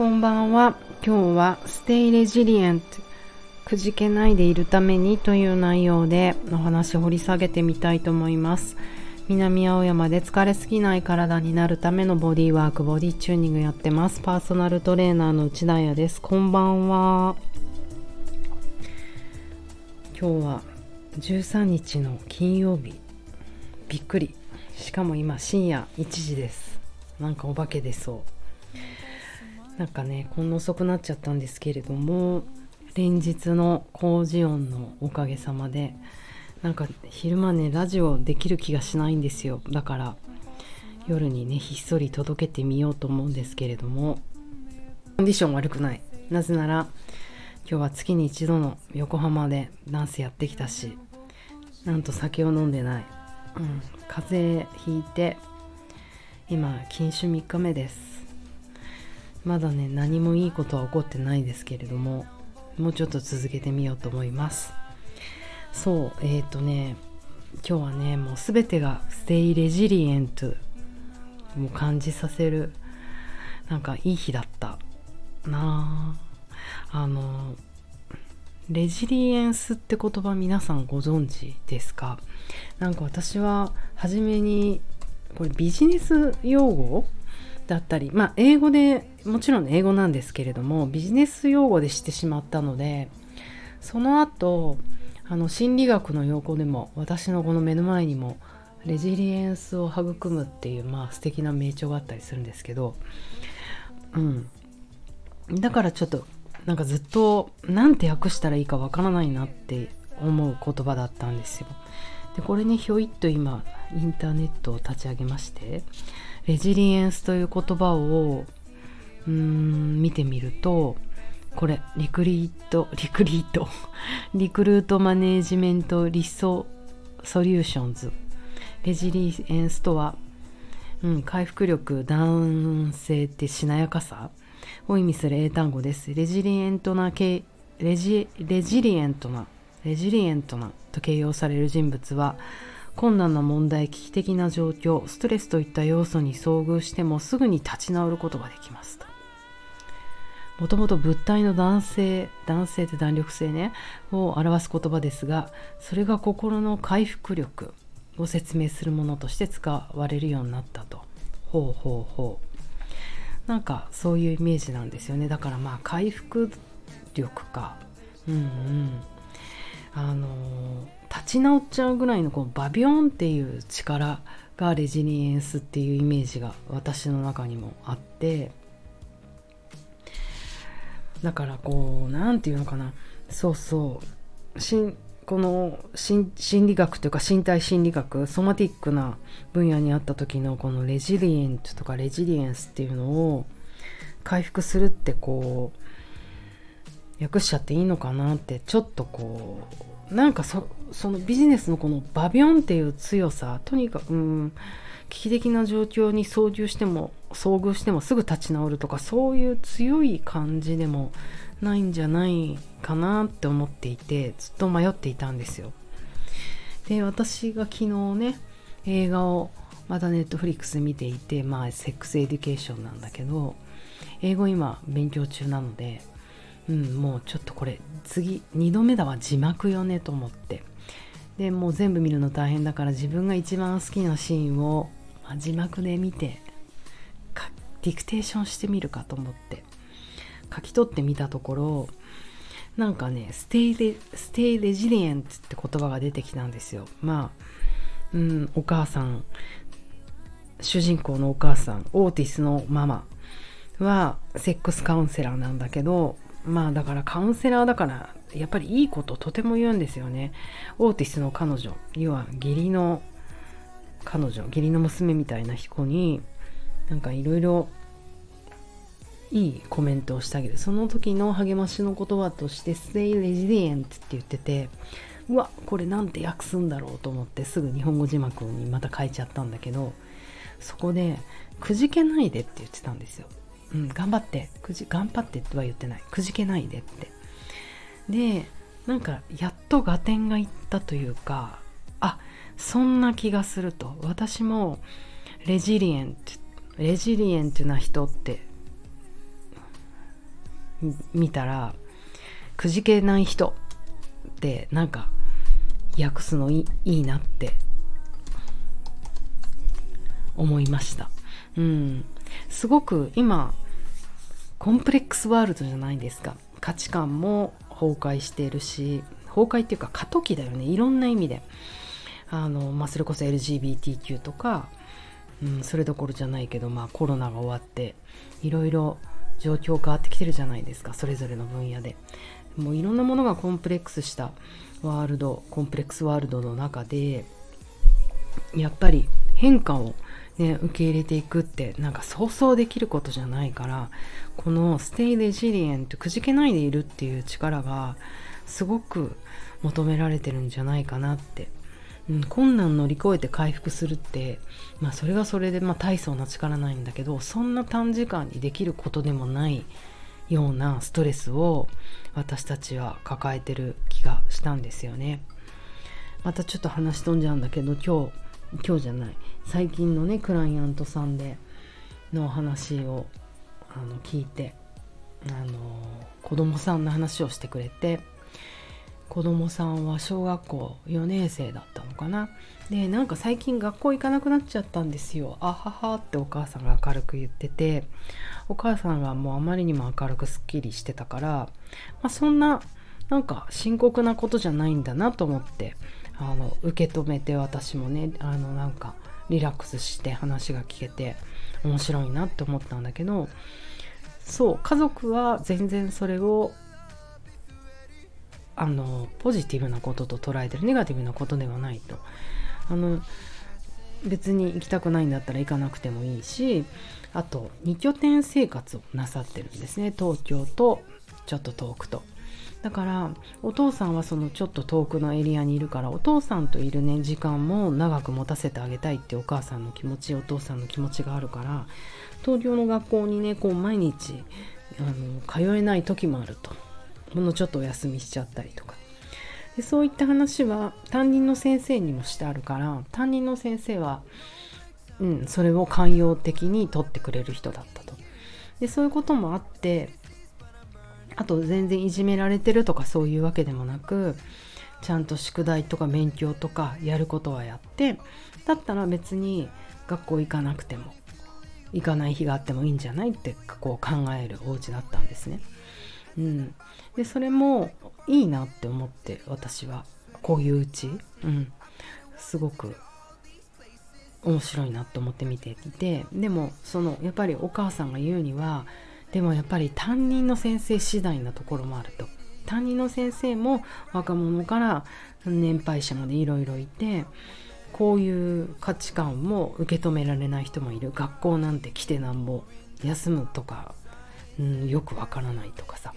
こんばんは。今日は Stay Resilient くじけないでいるためにという内容でお話を掘り下げてみたいと思います。南青山で疲れすぎない体になるためのボディワーク、ボディチューニングやってます。パーソナルトレーナーの内田彩です。こんばんは。今日は13日の金曜日。びっくり。しかも今深夜1時です。なんかお化け出そう。なんかね、こんな遅くなっちゃったんですけれども、連日の工事音のおかげさまで、なんか昼間ねラジオできる気がしないんですよ。だから夜にねひっそり届けてみようと思うんですけれどもコンディション悪くない。なぜなら今日は月に一度の横浜でダンスやってきたしなんと酒を飲んでない、うん、風邪ひいて今禁酒3日目です。まだね何もいいことは起こってないですけれどももうちょっと続けてみようと思います。そうえっ、ー、とね今日はねもう全てがステイレジリエントを感じさせるなんかいい日だったな。ああのレジリエンスって言葉皆さんご存知ですか？なんか私は初めにこれビジネス用語？だったりまあ英語でもちろん英語なんですけれどもビジネス用語でしてしまったのでその後あの心理学の用語でも私のこの目の前にもレジリエンスを育むっていうまあ素敵な名称があったりするんですけどうん。だからちょっとなんかずっと何て訳したらいいかわからないなって思う言葉だったんですよ。でこれにひょいっと今インターネットを立ち上げましてレジリエンスという言葉をうーん見てみるとこれリクリートリクリート リクルートマネージメントリソソリューションズ。レジリエンスとは、うん、回復力男性ってしなやかさを意味する英単語です。レジリエントなレジレジリエントなレジリエントなと形容される人物は困難な問題危機的な状況ストレスといった要素に遭遇してもすぐに立ち直ることができますと。もともと物体の男性男性って弾力性ねを表す言葉ですがそれが心の回復力を説明するものとして使われるようになったと。ほうほうほう。なんかそういうイメージなんですよね。だからまあ回復力か。うんうん。あの立ち直っちゃうぐらいのこうバビョンっていう力がレジリエンスっていうイメージが私の中にもあってだからこう何て言うのかな。そうそう。しんこの心理学というか身体心理学ソマティックな分野にあった時のこのレジリエントとかレジリエンスっていうのを回復するってこう訳しちゃっていいのかなってちょっとこうなんかそのビジネスのこのバビョンっていう強さとにかくうん危機的な状況に遭遇しても遭遇してもすぐ立ち直るとかそういう強い感じでもないんじゃないかなって思っていてずっと迷っていたんですよ。で私が昨日ね映画をまた Netflix 見ていてまあ Sex Education なんだけど英語今勉強中なのでうんもうちょっとこれ次2度目だわ字幕よねと思って。でもう全部見るの大変だから自分が一番好きなシーンをまあ、字幕で見てディクテーションしてみるかと思って。書き取ってみたところなんかねステイレステイレジリエントって言葉が出てきたんですよ。まあうんお母さん主人公のお母さんオーティスのママはセックスカウンセラーなんだけどまあだからカウンセラーだからやっぱりいいこととても言うんですよねオーティスの彼女要は義理の彼女義理の娘みたいな子になんかいろいろいいコメントをしてあげるその時の励ましの言葉として「Stay resilient」って言っててうわこれなんて訳すんだろうと思ってすぐ日本語字幕にまた書いちゃったんだけどそこで「くじけないで」って言ってたんですよ。うん、頑張ってくじ頑張ってっては言ってないくじけないでってでなんかやっと合点がいったというかあそんな気がすると私もレジリエントレジリエントな人って見たらくじけない人ってなんか訳すのいいいなって思いました。うん。すごく今、コンプレックスワールドじゃないですか。価値観も崩壊しているし、崩壊っていうか過渡期だよね。いろんな意味で。あの、まあ、それこそ LGBTQ とか、うん、それどころじゃないけど、まあ、コロナが終わって、いろいろ状況変わってきてるじゃないですか。それぞれの分野で。もういろんなものがコンプレックスしたワールド、コンプレックスワールドの中で、やっぱり変化をね、受け入れていくってなんか想像できることじゃないからこの「Stay Resilient」くじけないでいるっていう力がすごく求められてるんじゃないかなって、うん、困難乗り越えて回復するってまあそれがそれでまあ大層な力ないんだけどそんな短時間にできることでもないようなストレスを私たちは抱えてる気がしたんですよね。またちょっと話飛んじゃうんだけど今日今日じゃない。最近のねクライアントさんでの話をあの聞いてあの子供さんの話をしてくれて子供さんは小学校4年生だったのかな。でなんか最近学校行かなくなっちゃったんですよ。あははってお母さんが明るく言っててお母さんがもうあまりにも明るくすっきりしてたから、まあ、そんななんか深刻なことじゃないんだなと思ってあの受け止めて私もねあのなんかリラックスして話が聞けて面白いなって思ったんだけどそう家族は全然それをあのポジティブなことと捉えてるネガティブなことではないと。あの別に行きたくないんだったら行かなくてもいいしあと2拠点生活をなさってるんですね。東京とちょっと遠くと。だからお父さんはそのちょっと遠くのエリアにいるからお父さんといるね時間も長く持たせてあげたいってお母さんの気持ちお父さんの気持ちがあるから東京の学校にねこう毎日あの通えない時もあるとほんのちょっとお休みしちゃったりとか。でそういった話は担任の先生にもしてあるから担任の先生は、うん、それを寛容的に取ってくれる人だったと。でそういうこともあってあと全然いじめられてるとかそういうわけでもなくちゃんと宿題とか勉強とかやることはやってだったら別に学校行かなくても行かない日があってもいいんじゃないってこう考えるお家だったんですね。うん、でそれもいいなって思って私は。こういううち、うん、すごく面白いなって思って見ていて。でもそのやっぱりお母さんが言うにはでもやっぱり担任の先生次第なところもあると。担任の先生も若者から年配者までいろいろいてこういう価値観も受け止められない人もいる。学校なんて来てなんぼ休むとか、うん、よくわからないとかさ。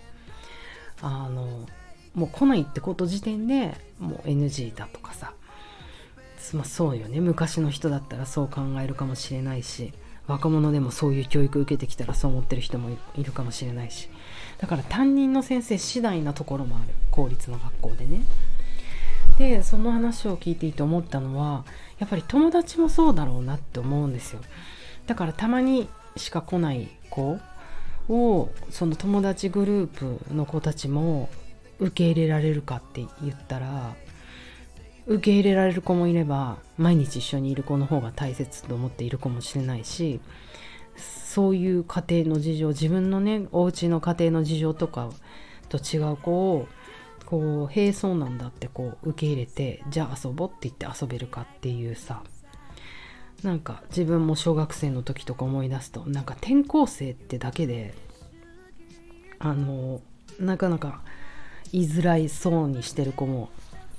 あのもう来ないってこと時点でもう NG だとかさ。まあそうよね。昔の人だったらそう考えるかもしれないし。若者でもそういう教育受けてきたらそう思ってる人もいるかもしれないし。だから担任の先生次第なところもある。公立の学校でね。でその話を聞いていて思ったのはやっぱり友達もそうだろうなって思うんですよ。だからたまにしか来ない子をその友達グループの子たちも受け入れられるかって言ったら受け入れられる子もいれば毎日一緒にいる子の方が大切と思っている子もしれないしそういう家庭の事情自分のねお家の家庭の事情とかと違う子をこう「へえそうなんだ」ってこう受け入れてじゃあ遊ぼうって言って遊べるかっていうさなんか自分も小学生の時とか思い出すとなんか転校生ってだけであのなかなか言いづらいそうにしてる子も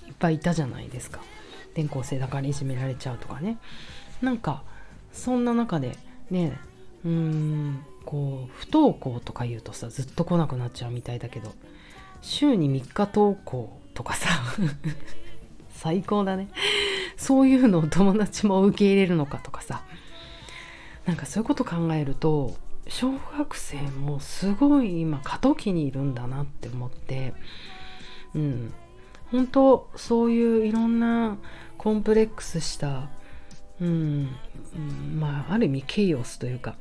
いっぱいいたじゃないですか。転校生だからいじめられちゃうとかね。なんかそんな中でねうーんこう不登校とか言うとさずっと来なくなっちゃうみたいだけど週に3日登校とかさ 最高だね。そういうのを友達も受け入れるのかとかさなんかそういうこと考えると小学生もすごい今過渡期にいるんだなって思ってうん。本当そういういろんなコンプレックスしたうん、まあある意味ケイオスというか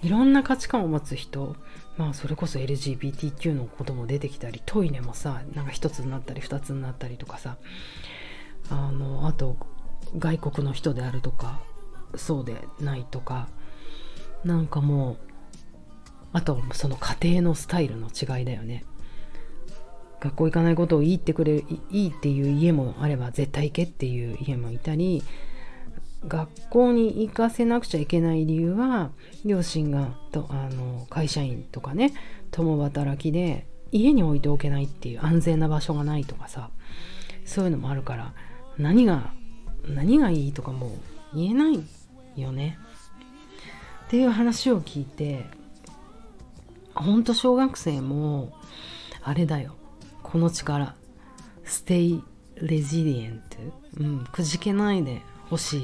いろんな価値観を持つ人まあそれこそ LGBTQ のことも出てきたりトイレもさなんか一つになったり二つになったりとかさあのあと外国の人であるとかそうでないとかなんかもうあとその家庭のスタイルの違いだよね。学校行かないことをいいってくれるいいっていう家もあれば絶対行けっていう家もいたり学校に行かせなくちゃいけない理由は両親がとあの会社員とかね共働きで家に置いておけないっていう安全な場所がないとかさそういうのもあるから何が何がいいとかも言えないよね。っていう話を聞いてほんと小学生もあれだよ。この力。Stay resilient うんくじけないで欲しい。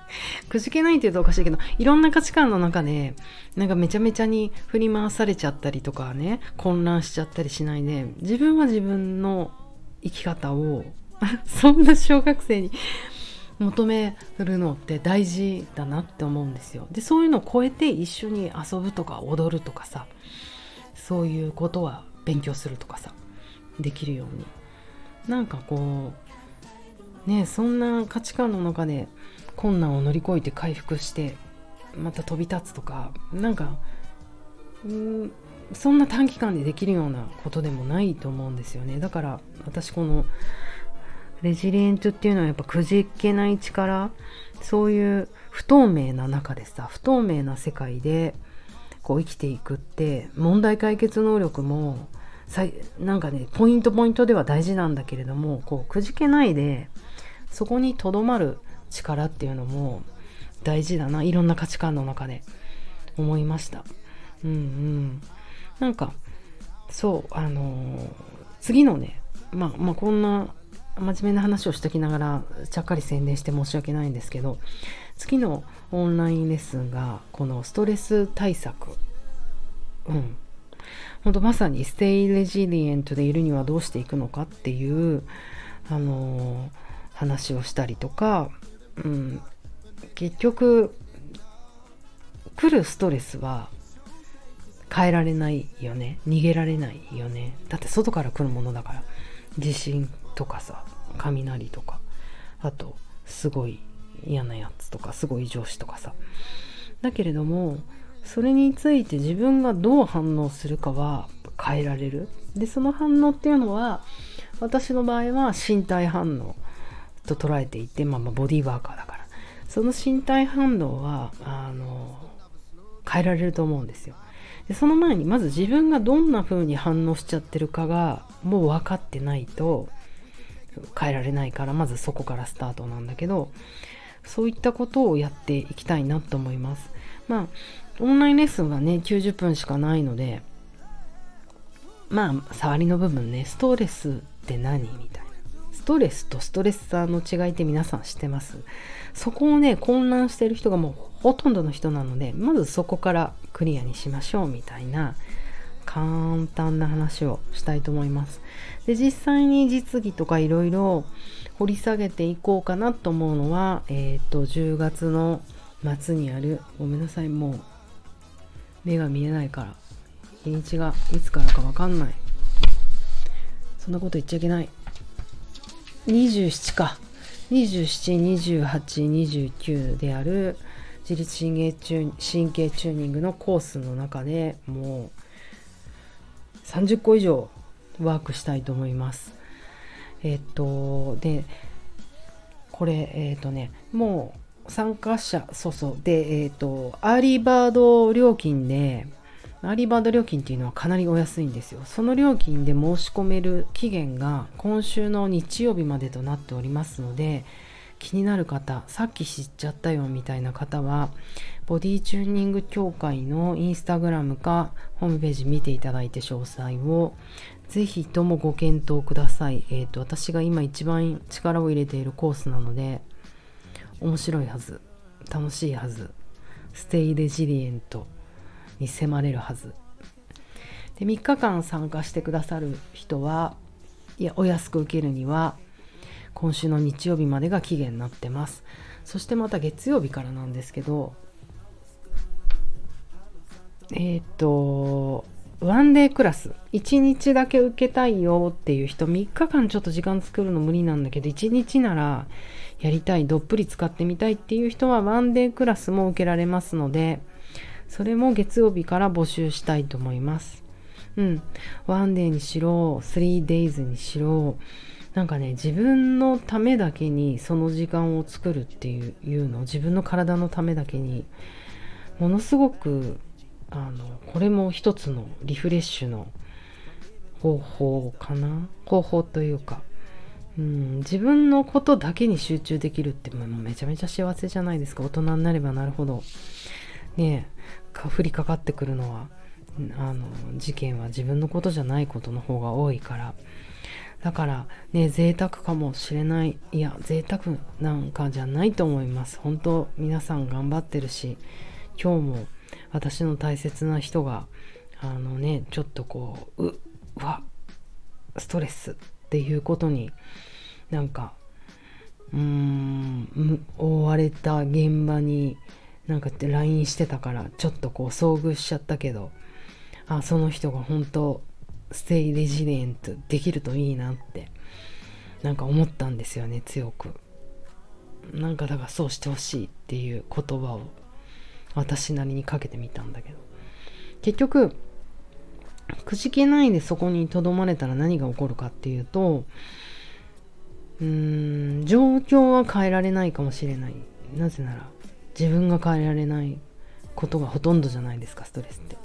くじけないって言うとおかしいけどいろんな価値観の中でなんかめちゃめちゃに振り回されちゃったりとかね混乱しちゃったりしないで自分は自分の生き方を そんな小学生に 求めるのって大事だなって思うんですよ。でそういうのを超えて一緒に遊ぶとか踊るとかさそういうことは勉強するとかさ。できるように。なんかこうねそんな価値観の中で困難を乗り越えて回復してまた飛び立つとかなんかんそんな短期間でできるようなことでもないと思うんですよね。だから私このレジリエントっていうのはやっぱくじけない力そういう不透明な中でさ不透明な世界でこう生きていくって問題解決能力もなんかねポイントポイントでは大事なんだけれどもこうくじけないでそこにとどまる力っていうのも大事だないろんな価値観の中で思いました。うんうん。なんかそうあのー、次のねまあまあこんな真面目な話をしときながらちゃっかり宣伝して申し訳ないんですけど次のオンラインレッスンがこのストレス対策。うん。本当まさにステイレジリエントでいるにはどうしていくのかっていうあの、話をしたりとか、うん、結局来るストレスは変えられないよね。逃げられないよね。だって外から来るものだから。地震とかさ雷とか。あとすごい嫌なやつとかすごい上司とかさ。だけれどもそれについて自分がどう反応するかは変えられる？でその反応っていうのは私の場合は身体反応と捉えていて、まあ、まあボディーワーカーだから。その身体反応はあの変えられると思うんですよ。でその前にまず自分がどんな風に反応しちゃってるかがもう分かってないと変えられないからまずそこからスタートなんだけどそういったことをやっていきたいなと思います。まあオンラインレッスンがね90分しかないのでまあ触りの部分ねストレスって何みたいな。ストレスとストレッサーの違いって皆さん知ってます？そこをね混乱してる人がもうほとんどの人なのでまずそこからクリアにしましょうみたいな簡単な話をしたいと思います。で実際に実技とかいろいろ掘り下げていこうかなと思うのはえっ、ー、と10月の末にあるごめんなさいもう目が見えないから。日にちがいつからかわかんない。そんなこと言っちゃいけない。27か。272829である自律神経チュ神経チューニングのコースの中でもう30個以上ワークしたいと思います。えっとでこれえっとねもう参加者、そうそう。で、えっ、ー、と、 early bird 料金で、 early bird 料金っていうのはかなりお安いんですよ。その料金で申し込める期限が今週の日曜日までとなっておりますので、気になる方、さっき知っちゃったよみたいな方は、ボディチューニング協会のインスタグラムかホームページ見ていただいて詳細をぜひともご検討ください。えっ、ー、と、私が今一番力を入れているコースなので、面白いはず。楽しいはず。ステイレジリエントに迫れるはず。で3日間参加してくださる人はいやお安く受けるには今週の日曜日までが期限になってます。そしてまた月曜日からなんですけどえっ、とワンデークラス。1日だけ受けたいよっていう人3日間ちょっと時間作るの無理なんだけど1日ならやりたいどっぷり使ってみたいっていう人はワンデークラスも受けられますのでそれも月曜日から募集したいと思います。うん。ワンデーにしろ 3days にしろなんかね自分のためだけにその時間を作るっていうの自分の体のためだけにものすごくあのこれも一つのリフレッシュの方法かな？方法というか、うん、自分のことだけに集中できるってもうめちゃめちゃ幸せじゃないですか。大人になればなるほど。ねえ降りかかってくるのはあの事件は自分のことじゃないことの方が多いから。だからね贅沢かもしれない。いや贅沢なんかじゃないと思います。本当皆さん頑張ってるし今日も私の大切な人があのねちょっとこううわストレスっていうことになんかうーん追われた現場になんかって LINE してたからちょっとこう遭遇しちゃったけどあその人が本当ステイレジリエントできるといいなってなんか思ったんですよね強く。なんかだからそうしてほしいっていう言葉を私なりにかけてみたんだけど。結局くじけないでそこにとどまれたら何が起こるかっていうとうーん状況は変えられないかもしれない。なぜなら自分が変えられないことがほとんどじゃないですかストレスって。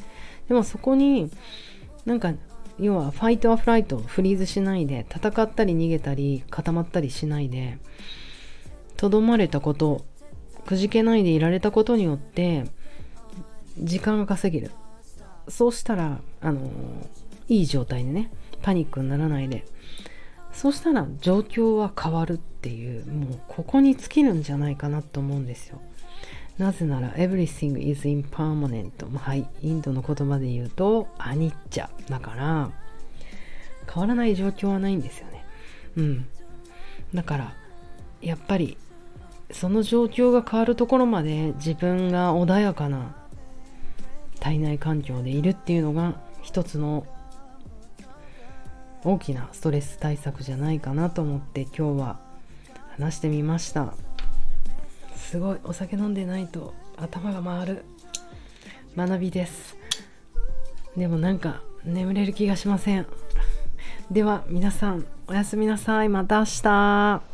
でもそこになんか要は fight or flight freeze しないで戦ったり逃げたり固まったりしないでとどまれたことくじけないでいられたことによって時間が稼げる。そうしたらあのいい状態でねパニックにならないで。そうしたら状況は変わるっていうもうここに尽きるんじゃないかなと思うんですよ。なぜなら everything is impermanent はいインドの言葉で言うとアニッチャ。だから変わらない状況はないんですよね。うん。だからやっぱりその状況が変わるところまで自分が穏やかな体内環境でいるっていうのが一つの大きなストレス対策じゃないかなと思って今日は話してみました。すごいお酒飲んでないと頭が回る学びです。でもなんか眠れる気がしません。では皆さんおやすみなさい。また明日。